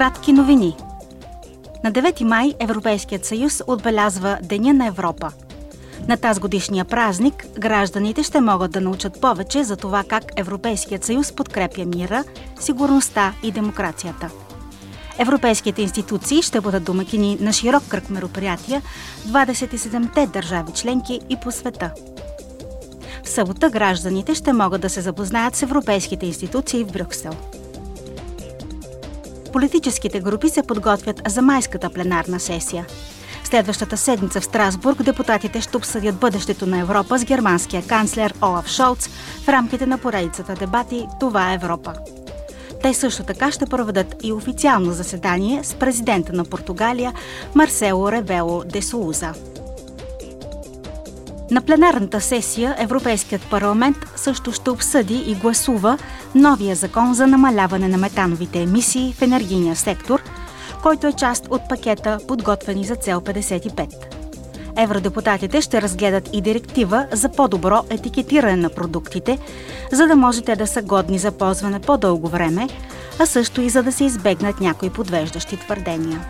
Кратки новини. На 9 май Европейският съюз отбелязва Деня на Европа. На тази годишния празник гражданите ще могат да научат повече за това как Европейският съюз подкрепя мира, сигурността и демокрацията. Европейските институции ще бъдат домакини на широк кръг мероприятия в 27-те държави членки и по света. В събота гражданите ще могат да се запознаят с европейските институции в Брюксел. Политическите групи се подготвят за майската пленарна сесия. Следващата седмица в Страсбург депутатите ще обсъдят бъдещето на Европа с германския канцлер Олаф Шолц в рамките на поредицата дебати «Това е Европа». Те също така ще проведат и официално заседание с президента на Португалия Марсело Ревело де Сууза. На пленарната сесия Европейският парламент също ще обсъди и гласува новия закон за намаляване на метановите емисии в енергийния сектор, който е част от пакета подготвени за цел 55. Евродепутатите ще разгледат и директива за по-добро етикетиране на продуктите, за да можете да са годни за ползване по-дълго време, а също и за да се избегнат някои подвеждащи твърдения.